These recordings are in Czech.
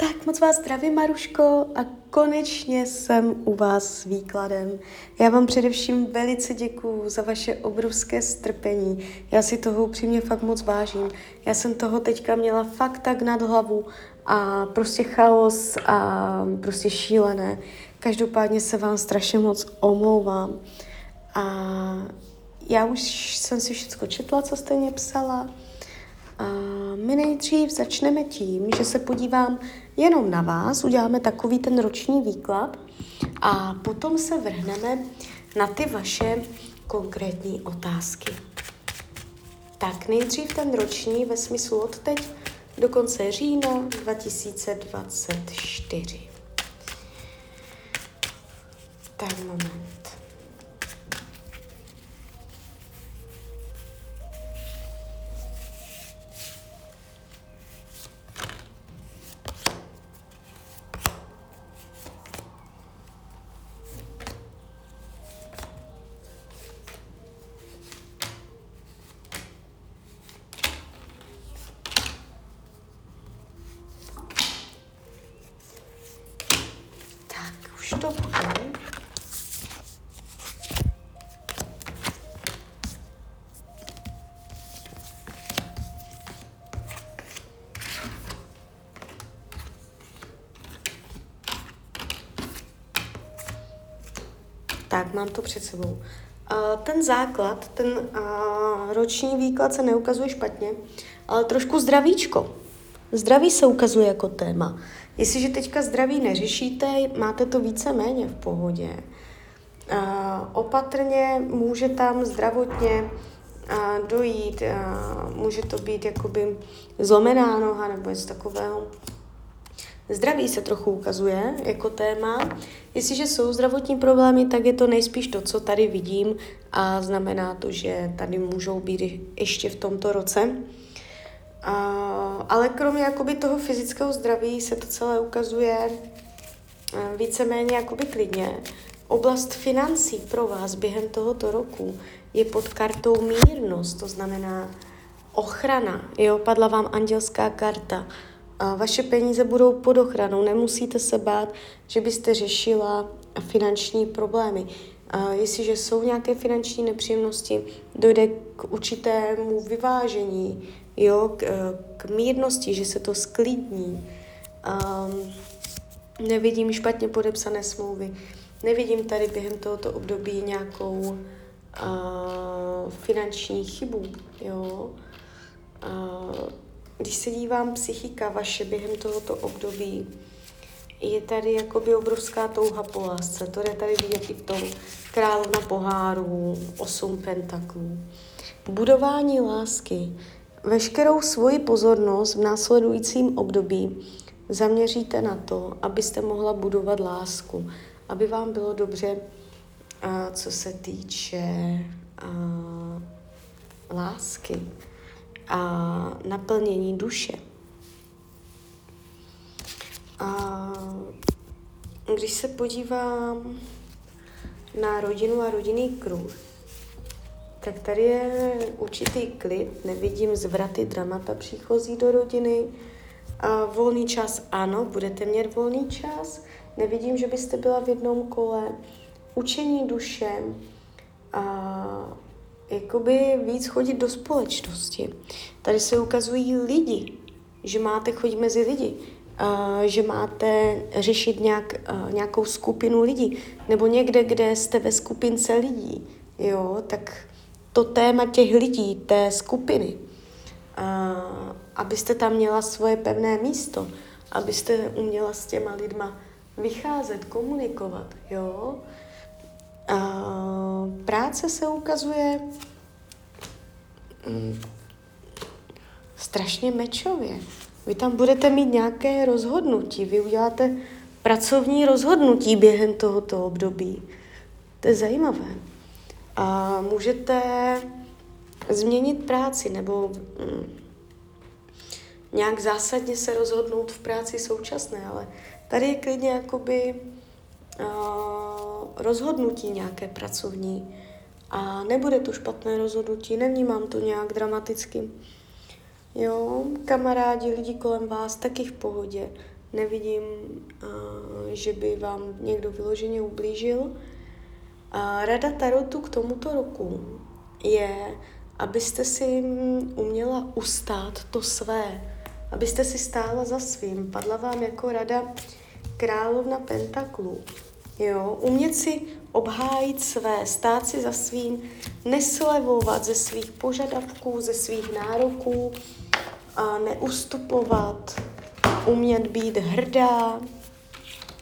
Tak moc vás zdravím, Maruško, a konečně jsem u vás s výkladem. Já vám především velice děkuju za vaše obrovské strpení. Já si toho upřímně fakt moc vážím. Já jsem toho teďka měla fakt tak nad hlavu a prostě chaos a prostě šílené. Každopádně se vám strašně moc omlouvám. A já už jsem si všechno četla, co jste mě psala. My nejdřív začneme tím, že se podívám jenom na vás, uděláme takový ten roční výklad a potom se vrhneme na ty vaše konkrétní otázky. Tak nejdřív ten roční ve smyslu od teď do konce října 2024. Tak moment. Tak, mám to před sebou. Ten základ, ten roční výklad se neukazuje špatně, ale trošku zdravíčko. Zdraví se ukazuje jako téma. Jestliže teďka zdraví neřešíte, máte to více méně v pohodě. Opatrně může tam zdravotně dojít, může to být jakoby zlomená noha nebo něco takového. Zdraví se trochu ukazuje jako téma. Jestliže jsou zdravotní problémy, tak je to nejspíš to, co tady vidím a znamená to, že tady můžou být ještě v tomto roce. A, ale kromě jakoby toho fyzického zdraví se to celé ukazuje eh, víceméně jakoby klidně. Oblast financí pro vás během tohoto roku je pod kartou mírnost, to znamená ochrana. Jo, padla vám andělská karta. Vaše peníze budou pod ochranou, nemusíte se bát, že byste řešila finanční problémy. Jestliže jsou nějaké finanční nepříjemnosti, dojde k určitému vyvážení, jo, k, k mírnosti, že se to sklidní. Um, nevidím špatně podepsané smlouvy. Nevidím tady během tohoto období nějakou uh, finanční chybu, jo. Uh, když se dívám psychika vaše během tohoto období, je tady jakoby obrovská touha po lásce. To je tady vidět i v tom královna pohárů, osm pentaklů. Budování lásky. Veškerou svoji pozornost v následujícím období zaměříte na to, abyste mohla budovat lásku, aby vám bylo dobře, co se týče lásky a naplnění duše. A když se podívám na rodinu a rodinný kruh, tak tady je určitý klid, nevidím zvraty, dramata příchozí do rodiny. A volný čas, ano, budete mít volný čas. Nevidím, že byste byla v jednom kole. Učení duše, a jakoby víc chodit do společnosti. Tady se ukazují lidi, že máte chodit mezi lidi, že máte řešit nějak, nějakou skupinu lidí, nebo někde, kde jste ve skupince lidí, jo, tak to téma těch lidí, té skupiny, abyste tam měla svoje pevné místo, abyste uměla s těma lidma vycházet, komunikovat, jo. Uh, práce se ukazuje um, strašně mečově. Vy tam budete mít nějaké rozhodnutí, vy uděláte pracovní rozhodnutí během tohoto období. To je zajímavé a můžete změnit práci nebo mm, nějak zásadně se rozhodnout v práci současné, ale tady je klidně jakoby uh, rozhodnutí nějaké pracovní a nebude to špatné rozhodnutí, nevnímám to nějak dramaticky. Jo, kamarádi, lidi kolem vás, taky v pohodě. nevidím, uh, že by vám někdo vyloženě ublížil. Uh, rada Tarotu k tomuto roku je, abyste si uměla ustát to své, abyste si stála za svým. Padla vám jako rada královna pentaklů. Jo, umět si obhájit své, stát si za svým, neslevovat ze svých požadavků, ze svých nároků, a neustupovat, umět být hrdá.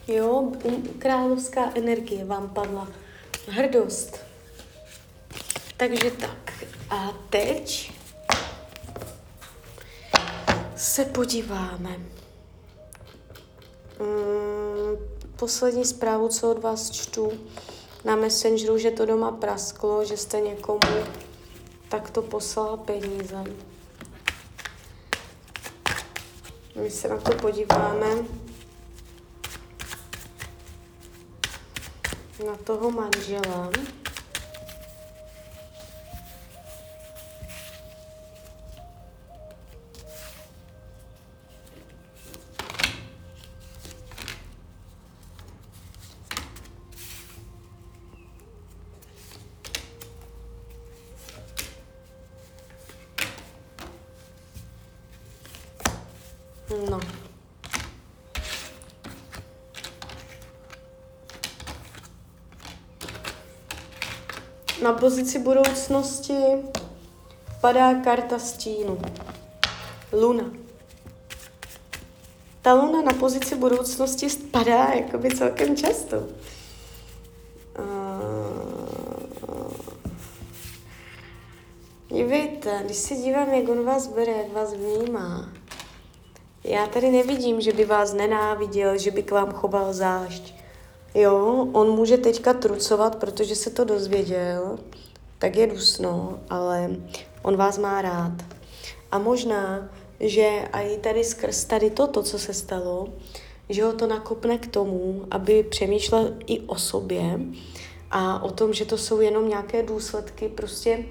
Jo, královská energie vám padla. Hrdost. Takže tak. A teď se podíváme. Mm, poslední zprávu, co od vás čtu na Messengeru, že to doma prasklo, že jste někomu takto poslala peníze. My se na to podíváme. Na toho manžela. Na pozici budoucnosti padá karta stínu. Luna. Ta luna na pozici budoucnosti spadá jakoby celkem často. Dívejte, když se dívám, jak on vás bere, jak vás vnímá, já tady nevidím, že by vás nenáviděl, že by k vám choval zášť. Jo, on může teďka trucovat, protože se to dozvěděl, tak je dusno, ale on vás má rád. A možná, že i tady skrz tady toto, co se stalo, že ho to nakopne k tomu, aby přemýšlel i o sobě a o tom, že to jsou jenom nějaké důsledky prostě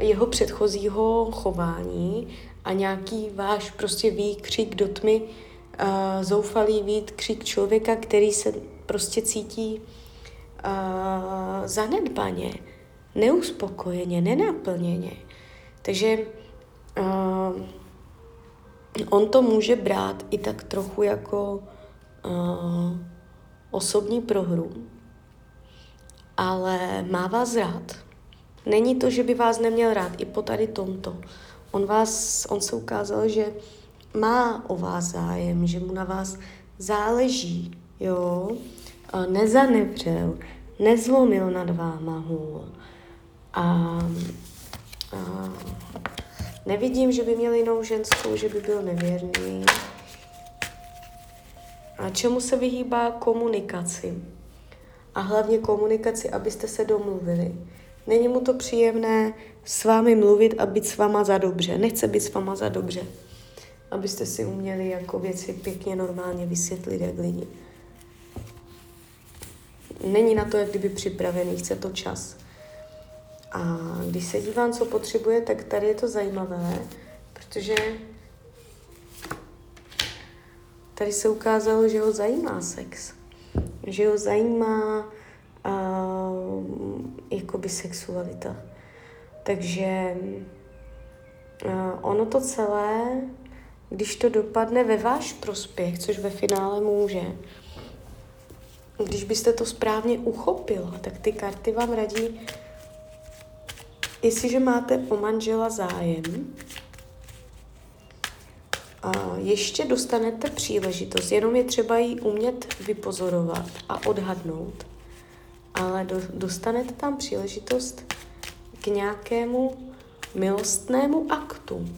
jeho předchozího chování a nějaký váš prostě výkřik do tmy, uh, zoufalý výkřik člověka, který se prostě cítí uh, zanedbaně, neuspokojeně, nenaplněně. Takže uh, on to může brát i tak trochu jako uh, osobní prohru, ale má vás rád. Není to, že by vás neměl rád i po tady tomto. On, vás, on se ukázal, že má o vás zájem, že mu na vás záleží, jo, nezanevřel, nezlomil nad váma hůl. A, a nevidím, že by měl jinou ženskou, že by byl nevěrný. A čemu se vyhýbá komunikaci? A hlavně komunikaci, abyste se domluvili. Není mu to příjemné s vámi mluvit a být s váma za dobře. Nechce být s váma za dobře. Abyste si uměli jako věci pěkně normálně vysvětlit jak lidi. Není na to, jak kdyby připravený, chce to čas. A když se dívám, co potřebuje, tak tady je to zajímavé, protože tady se ukázalo, že ho zajímá sex. Že ho zajímá uh, jakoby sexualita. Takže uh, ono to celé, když to dopadne ve váš prospěch, což ve finále může, když byste to správně uchopila, tak ty karty vám radí, jestliže máte o manžela zájem, a ještě dostanete příležitost, jenom je třeba ji umět vypozorovat a odhadnout ale do, dostanete tam příležitost k nějakému milostnému aktu.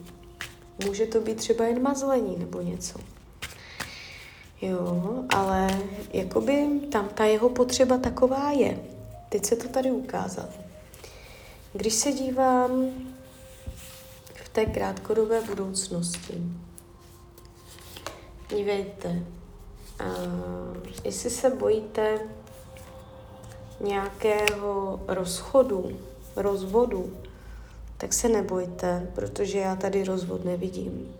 Může to být třeba jen mazlení nebo něco. Jo, ale jakoby tam ta jeho potřeba taková je. Teď se to tady ukázalo. Když se dívám v té krátkodobé budoucnosti, dívejte, uh, jestli se bojíte nějakého rozchodu, rozvodu, tak se nebojte, protože já tady rozvod nevidím.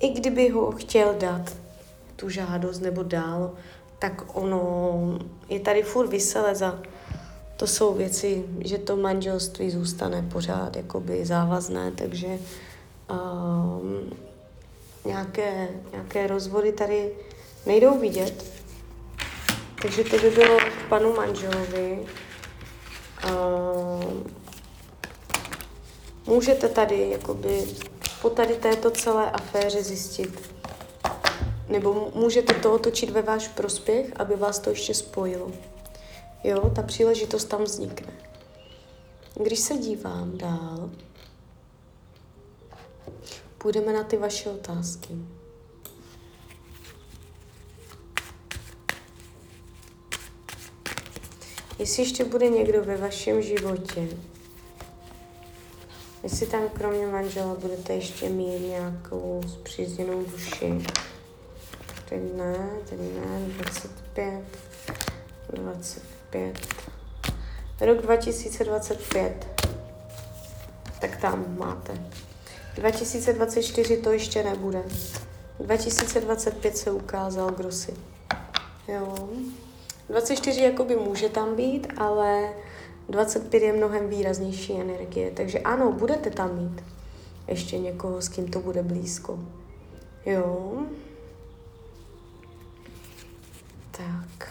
I kdyby ho chtěl dát tu žádost nebo dál, tak ono je tady furt vyseleza. To jsou věci, že to manželství zůstane pořád jakoby závazné, takže um, nějaké, nějaké rozvody tady nejdou vidět. Takže to by bylo k panu manželovi. Um, můžete tady jakoby po tady této celé aféře zjistit, nebo můžete to otočit ve váš prospěch, aby vás to ještě spojilo. Jo, ta příležitost tam vznikne. Když se dívám dál, půjdeme na ty vaše otázky. Jestli ještě bude někdo ve vašem životě, jestli tam kromě manžela budete ještě mít nějakou zpřízněnou duši, teď ne, 25, 25, rok 2025, tak tam máte. 2024 to ještě nebude. 2025 se ukázal Grosy. Jo. 24 jakoby může tam být, ale 25 je mnohem výraznější energie. Takže ano, budete tam mít ještě někoho, s kým to bude blízko. Jo. Tak.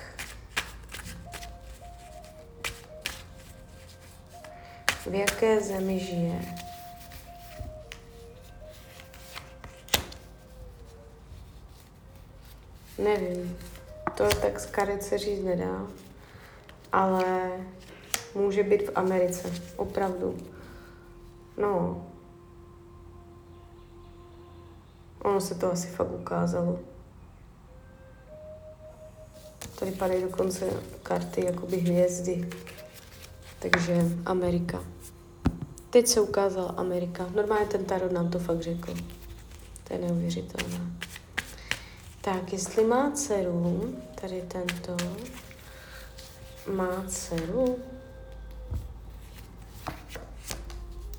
V jaké zemi žije? Nevím. To tak z karet se říct nedá. Ale může být v Americe. Opravdu. No. Ono se to asi fakt ukázalo. Tady padají dokonce karty jakoby hvězdy. Takže Amerika. Teď se ukázala Amerika. Normálně ten tarot nám to fakt řekl. To je neuvěřitelné. Tak, jestli má dceru, tady tento, má dceru,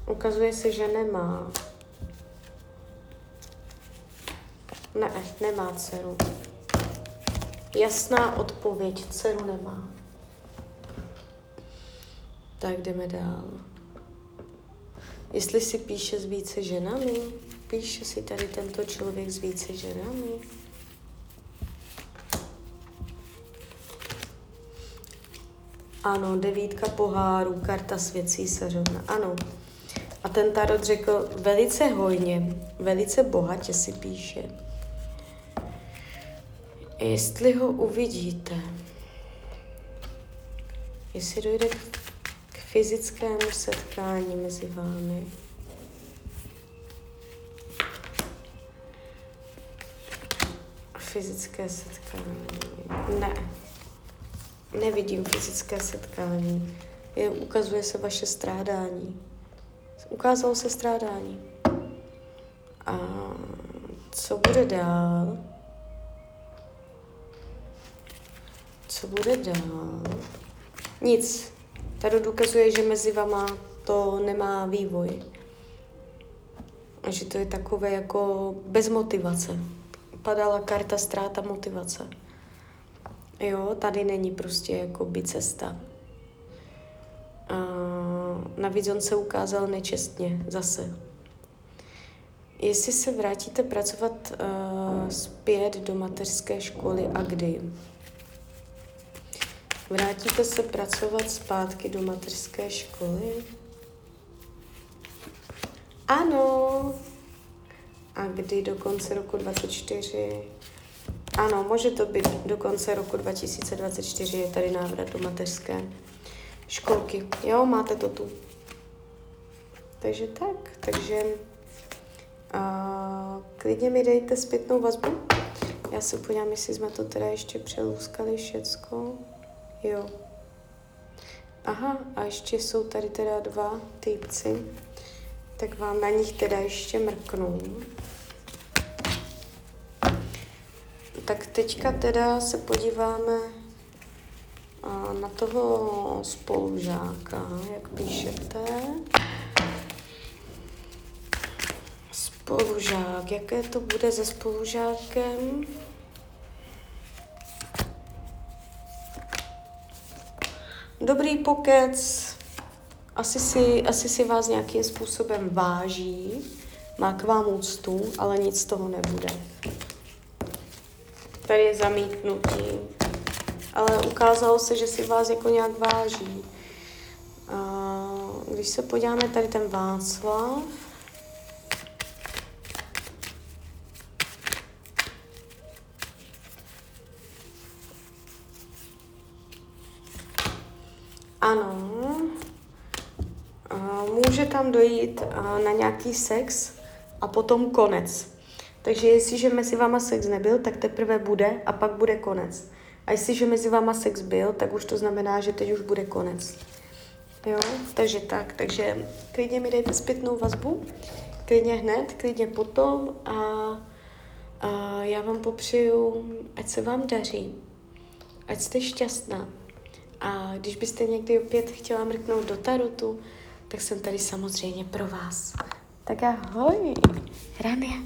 ukazuje se, že nemá. Ne, nemá dceru. Jasná odpověď, dceru nemá. Tak jdeme dál. Jestli si píše s více ženami, píše si tady tento člověk s více ženami. Ano, devítka pohárů, karta svět císařovna. Ano. A ten tarot řekl velice hojně, velice bohatě si píše. Jestli ho uvidíte, jestli dojde k fyzickému setkání mezi vámi, fyzické setkání. Ne. Nevidím fyzické setkání. Je, ukazuje se vaše strádání. Ukázalo se strádání. A co bude dál? Co bude dál? Nic. Tady dokazuje, že mezi vama to nemá vývoj. A že to je takové jako bez motivace. Padala karta ztráta motivace. Jo, tady není prostě jako by cesta. A navíc on se ukázal nečestně zase. Jestli se vrátíte pracovat uh, zpět do mateřské školy a kdy? Vrátíte se pracovat zpátky do mateřské školy? Ano. A kdy do konce roku 24? Ano, může to být do konce roku 2024, je tady návrat do mateřské školky. Jo, máte to tu. Takže tak, takže a, klidně mi dejte zpětnou vazbu. Já se podívám, jestli jsme to teda ještě přelůskali všecko. Jo. Aha, a ještě jsou tady teda dva typci. Tak vám na nich teda ještě mrknu. Tak teďka teda se podíváme na toho spolužáka, jak píšete. Spolužák, jaké to bude se spolužákem? Dobrý pokec, asi si, asi si vás nějakým způsobem váží, má k vám úctu, ale nic z toho nebude. Tady je zamítnutí, ale ukázalo se, že si vás jako nějak váží. A když se podíváme tady ten Václav, tam dojít na nějaký sex a potom konec. Takže jestliže mezi váma sex nebyl, tak teprve bude a pak bude konec. A jestliže mezi váma sex byl, tak už to znamená, že teď už bude konec. Jo, takže tak, takže klidně mi dejte zpětnou vazbu, klidně hned, klidně potom a, a já vám popřeju, ať se vám daří, ať jste šťastná. A když byste někdy opět chtěla mrknout do tarotu, tak jsem tady samozřejmě pro vás. Tak ahoj, Rania.